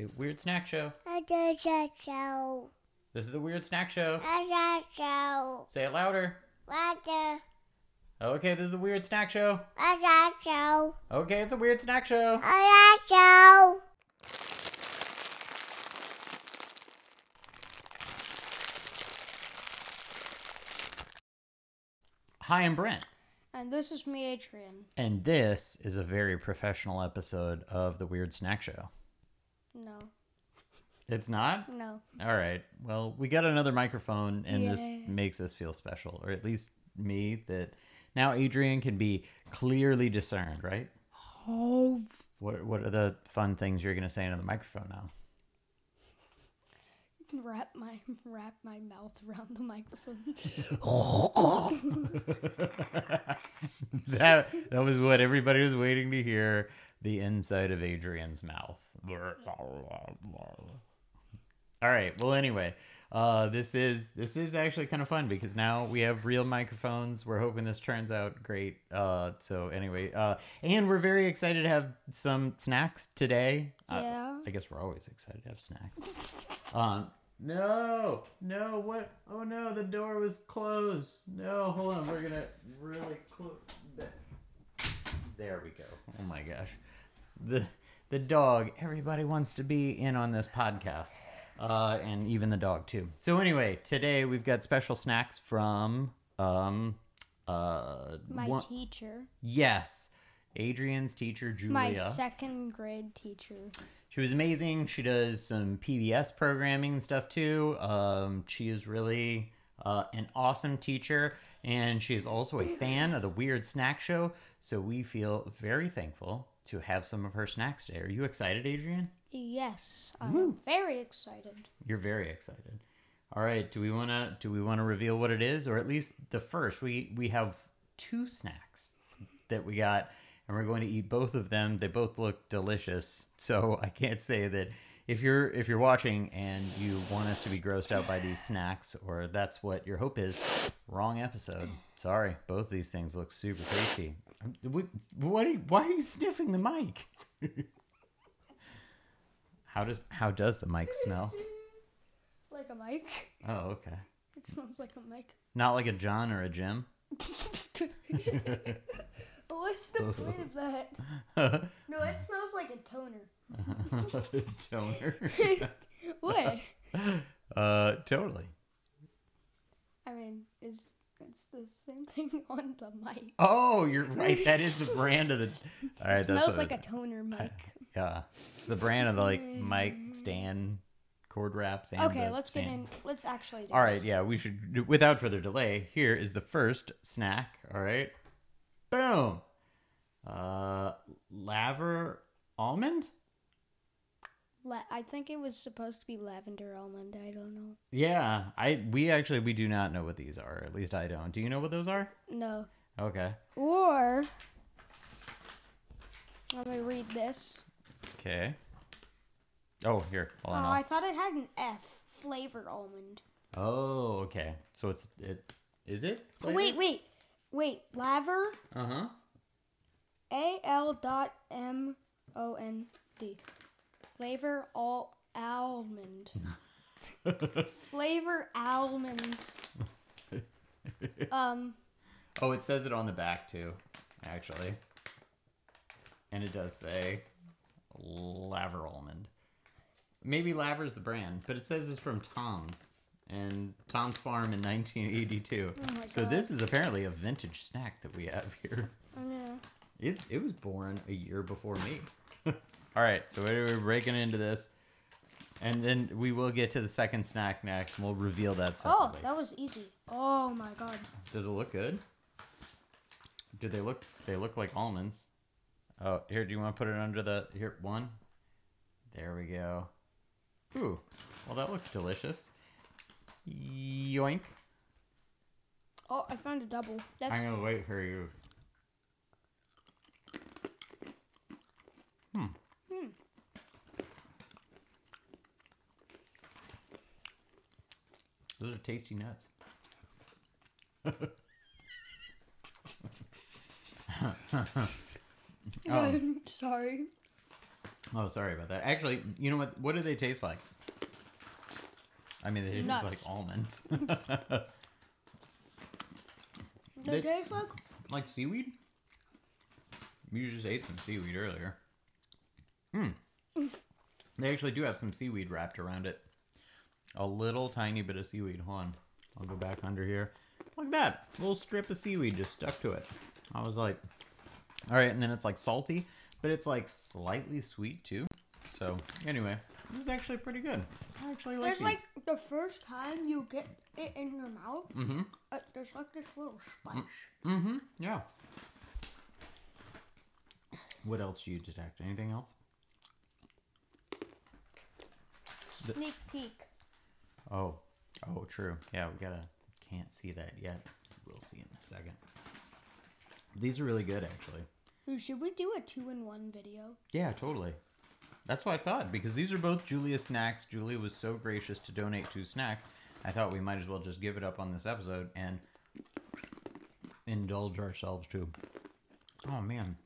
Say weird snack show. I just a show. This is the weird snack show. Show. Say it louder. Water. Okay, this is the weird snack show. Show. Okay, it's a weird snack show. Show. Hi, I'm Brent. And this is me, Adrian. And this is a very professional episode of the Weird Snack Show. No, It's not? no. All right. Well, we got another microphone, and this makes us feel special, or at least me, that now Adrian can be clearly discerned, right? Oh, What, what are the fun things you're going to say into the microphone now? wrap my wrap my mouth around the microphone. that that was what everybody was waiting to hear the inside of Adrian's mouth. All right. Well, anyway, uh, this is this is actually kind of fun because now we have real microphones. We're hoping this turns out great. Uh, so anyway, uh, and we're very excited to have some snacks today. Uh, Yeah. I guess we're always excited to have snacks. Um, no, no, what? Oh no, the door was closed. No, hold on, we're gonna really close. There we go. Oh my gosh, the the dog. Everybody wants to be in on this podcast, uh, and even the dog too. So anyway, today we've got special snacks from um uh My one- teacher, yes, Adrian's teacher Julia. my second grade teacher. She was amazing. She does some PBS programming and stuff too. Um, she is really uh, an awesome teacher, and she is also a fan of the Weird Snack Show. So we feel very thankful to have some of her snacks today. Are you excited, Adrian? Yes, I'm very excited. You're very excited. All right. Do we want to do we want to reveal what it is, or at least the first? We we have two snacks that we got, and we're going to eat both of them. They both look delicious. So I can't say that if you're if you're watching and you want us to be grossed out by these snacks, or that's what your hope is. Wrong episode. Sorry. Both these things look super tasty. What? what are you, why are you sniffing the mic? how does how does the mic smell? Like a mic. Oh, okay. It smells like a mic. Not like a John or a Jim. But what's the point of that? No, it smells like a Tonor. Tonor. What? uh, totally. I mean, it's it's the same thing on the mic. Oh, you're right. That is the brand of the. All right, It that's smells what like a Tonor mic. yeah. It's the brand of the like mic stand cord wraps. And Okay, the let's get stand. in. Let's actually. Do All it. yeah, we should. Without further delay, here is the first snack. All right, boom. Uh, laver almond. La- I think it was supposed to be lavender almond. I don't know. Yeah, I we actually we do not know what these are. At least I don't. Do you know what those are? No. Okay. Or let me read this. Okay. Oh, here. Hold Oh, on. I I'll- thought it had an F. Flavor almond. Oh, okay. So it's it is it? Oh, wait, wait, wait. Laver. Uh huh. A L dot M O N D. Flavor all almond. Flavor almond. Um. Oh, it says it on the back too, actually. And it does say Laver almond. Maybe Laver's the brand, but it says it's from Tom's and Tom's Farm in 1982. Oh so God. this is apparently a vintage snack that we have here. I know. It's it was born a year before me. All right, so we're breaking into this, and then we will get to the second snack next, and we'll reveal that Oh, that was easy. Oh my god. Does it look good? Do they look? They look like almonds. Oh, here. Do you want to put it under the here one? There we go. Ooh, well that looks delicious. Yoink! Oh, I found a double. That's I'm gonna wait for you. Hmm. Hmm. Those are tasty nuts. Oh. I'm sorry. Oh, sorry about that. Actually, you know what? What do they taste like? I mean, they taste Nuts. like almonds. They They- taste like like seaweed? You just ate some seaweed earlier. Hmm. They actually do have some seaweed wrapped around it. A little tiny bit of seaweed. Hold on. I'll go back under here. Look at that. little strip of seaweed just stuck to it. I was like, all right. And then it's like salty, but it's like slightly sweet too. So, anyway, this is actually pretty good. I actually like there's these. like the first time you get it in your mouth, mm-hmm. uh, there's like this little spice. Mm-hmm. Yeah. What else do you detect? Anything else? Sneak peek. Oh, oh, true. Yeah, we gotta. Can't see that yet. We'll see in a second. These are really good, actually. Ooh, Should we do a two-in-one video? Yeah, totally. That's what I thought because these are both Julia's snacks. Julia was so gracious to donate two snacks. I thought we might as well just give it up on this episode and indulge ourselves too. Oh man,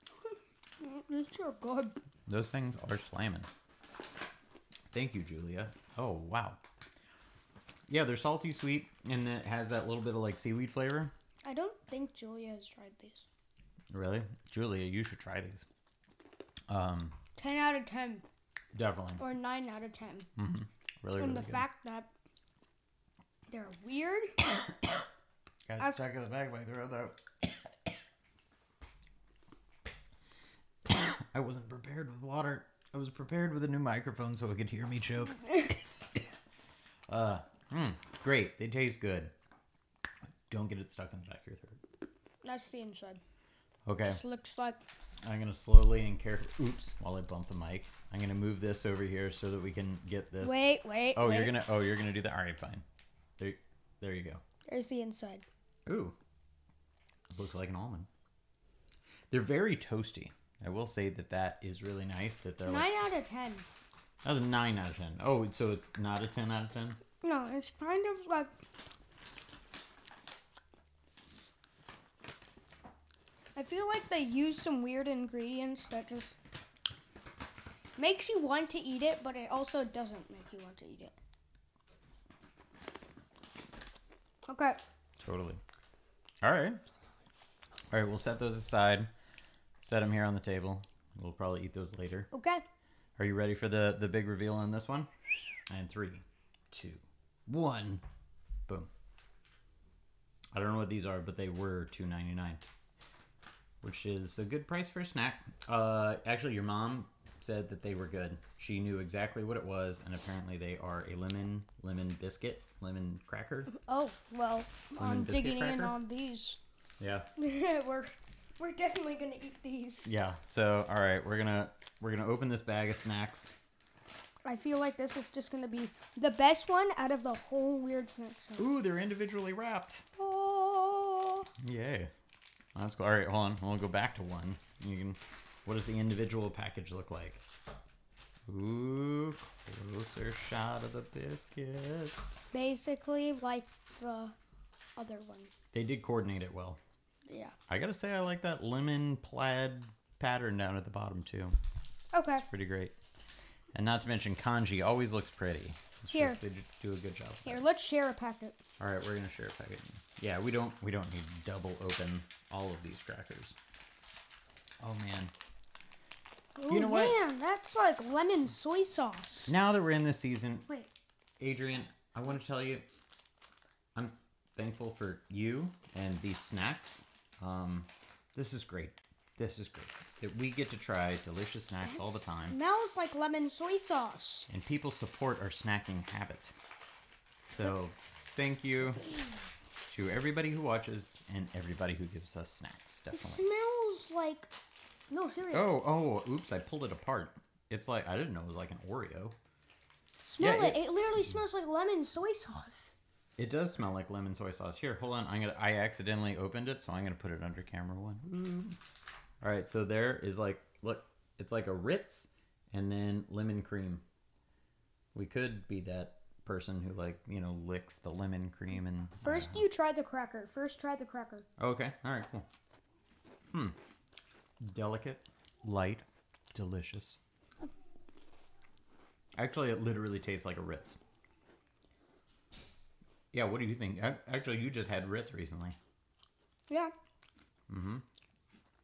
These are good. those things are slamming. Thank you, Julia. Oh wow. Yeah, they're salty sweet and it has that little bit of like seaweed flavor. I don't think Julia has tried these. Really, Julia, you should try these. Um, 10 out of 10 definitely, or 9 out of 10. really, really and the good. fact that they're weird. Got it stuck in the back of my throat though. I wasn't prepared with water. I was prepared with a new microphone so I could hear me choke. uh, mm, great. They taste good. Don't get it stuck in the back of your throat. That's the inside. Okay, This looks like I'm gonna slowly and carefully. Oops! While I bump the mic, I'm gonna move this over here so that we can get this. wait, wait. Oh, you're gonna. Oh, you're gonna do that. All right, fine. There, there you go. There's the inside. Ooh. Looks like an almond. They're very toasty. I will say that that is really nice that they're 9 like out of 10. That's a 9 out of 10. Oh, so it's not a 10 out of 10? No, it's kind of like. I feel like they use some weird ingredients that just makes you want to eat it, but it also doesn't make you want to eat it. Okay. Totally. All right. All right, we'll set those aside. Set them here on the table. We'll probably eat those later. Okay. Are you ready for the the big reveal on this one? And three, two, one, boom. I don't know what these are, but they were two ninety nine, which is a good price for a snack. Uh, actually, your mom said that they were good. She knew exactly what it was, and apparently they are a lemon lemon biscuit, lemon cracker. Oh well, Lemon I'm digging in on these. Yeah. we're we're definitely gonna eat these. Yeah. So, all right, we're gonna we're gonna open this bag of snacks. I feel like this is just gonna be the best one out of the whole weird snack. show. Ooh, they're individually wrapped. Oh, Yay. That's cool. All right, hold on. We'll go back to one. You can. What does the individual package look like? Ooh, closer shot of the biscuits. basically like the other one. They did coordinate it well. Yeah. I gotta say, I like that lemon plaid pattern down at the bottom too. Okay. Pretty great. And not to mention, kanji always looks pretty. It's Here. just- they do a good job. Here, let's share a packet. All right, we're gonna share a packet. Yeah, we don't we don't need double open all of these crackers. Oh man. Oh You know what? man, that's like lemon soy sauce. Now that we're in this season, Wait. Adrian, I want to tell you, I'm thankful for you and these snacks. Um, this is great. This is great that we get to try delicious snacks all the time, Smells like lemon soy sauce. and people support our snacking habit. So, thank you to everybody who watches and everybody who gives us snacks. It Definitely. smells like. No, seriously. Oh, oh, oops! I pulled it apart. It's like I didn't know it was like an Oreo. Smell yeah, it. it. literally smells like lemon soy sauce. It does smell like lemon soy sauce. Here, hold on. I'm gonna. I accidentally opened it, so I'm gonna put it under camera one. Ooh. All right, so there is like, look, it's like a Ritz, and then lemon cream. We could be that person who like you know licks the lemon cream and. First, you try the cracker. First, try the cracker. Okay. All right. Cool. Hmm. Delicate, light, Delicious. Actually, it literally tastes like a Ritz. Yeah, what do you think? Actually, you just had Ritz recently. Yeah.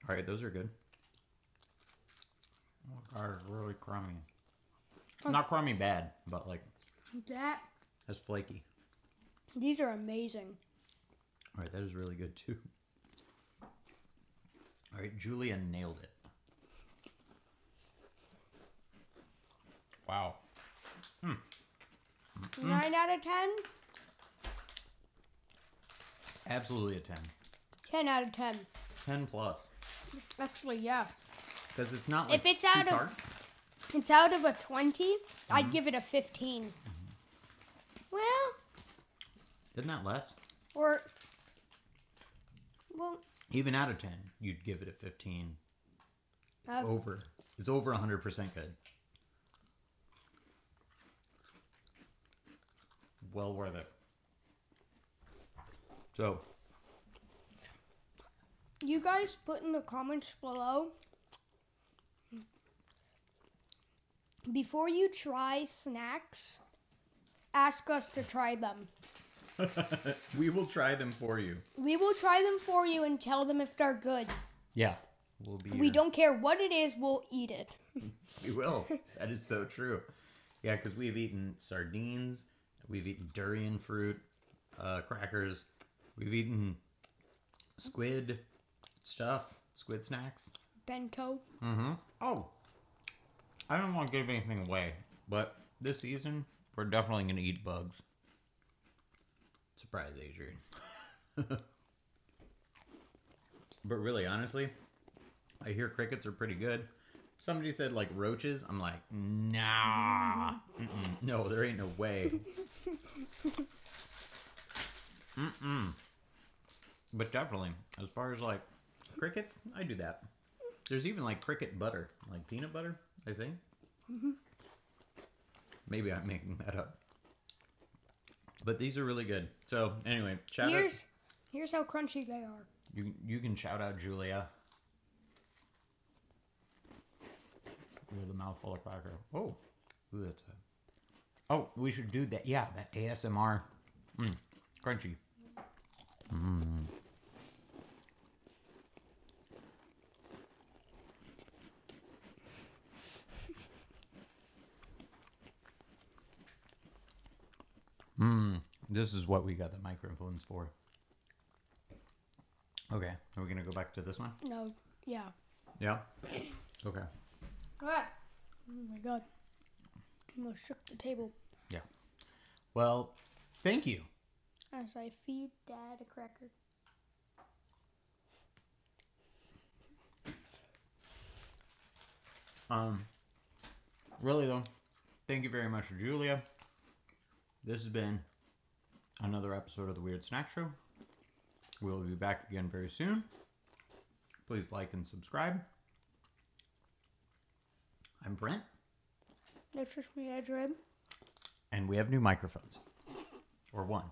All right, those are good. Oh god, it's really crummy. Not crummy bad, but like That. That's flaky. These are amazing. All right, that is really good too. All right, Julia nailed it. Wow. Hmm. Nine out of ten. Absolutely a 10. Ten out of ten. 10 plus. Actually, yeah. Because it's not like If it's too out of- tart. It's out of a 20, I'd mm-hmm. give it a 15. Mm-hmm. Well, Isn't that less? or. Well, Even out of 10, you'd give it a 15. It's over. It's over 100% good. Well worth it. So, you guys put in the comments below. Before you try snacks, ask us to try them. we will try them for you. We will try them for you and tell them if they're good. Yeah. We'll be We your- don't care what it is, we'll eat it. We will. that is so true. Yeah, because we've eaten sardines, we've eaten durian fruit, uh, crackers, we've eaten squid stuff, squid snacks. Bento. Mm-hmm. Oh, I don't want to give anything away, but this season we're definitely gonna eat bugs. Surprise, Adrian. but really, honestly, I hear crickets are pretty good. Somebody said like roaches. I'm like, nah, Mm-mm. no, there ain't no way. Mm-mm. But definitely, as far as like crickets, I do that. There's even like cricket butter, like peanut butter, I think. Maybe I'm making that up. But these are really good. So anyway, shout Here's out. here's how crunchy they are. You you can shout out Julia. With a mouthful of cracker. Oh, ooh, that's a. Oh, we should do that. Yeah, that ASMR. Mm, crunchy. Mm. Mm, this is what we got the microphones for. Okay, are we gonna go back to this one? No, yeah. Yeah. Okay. Ah. Oh my god. Almost shook the table Yeah. Well, thank you. as I feed Dad a cracker. Um, really though, thank you very much, Julia. This has been another episode of the Weird Snack Show. We'll be back again very soon. Please like and subscribe. I'm Brent, That's just me, Adrian. and we have new microphones, or one.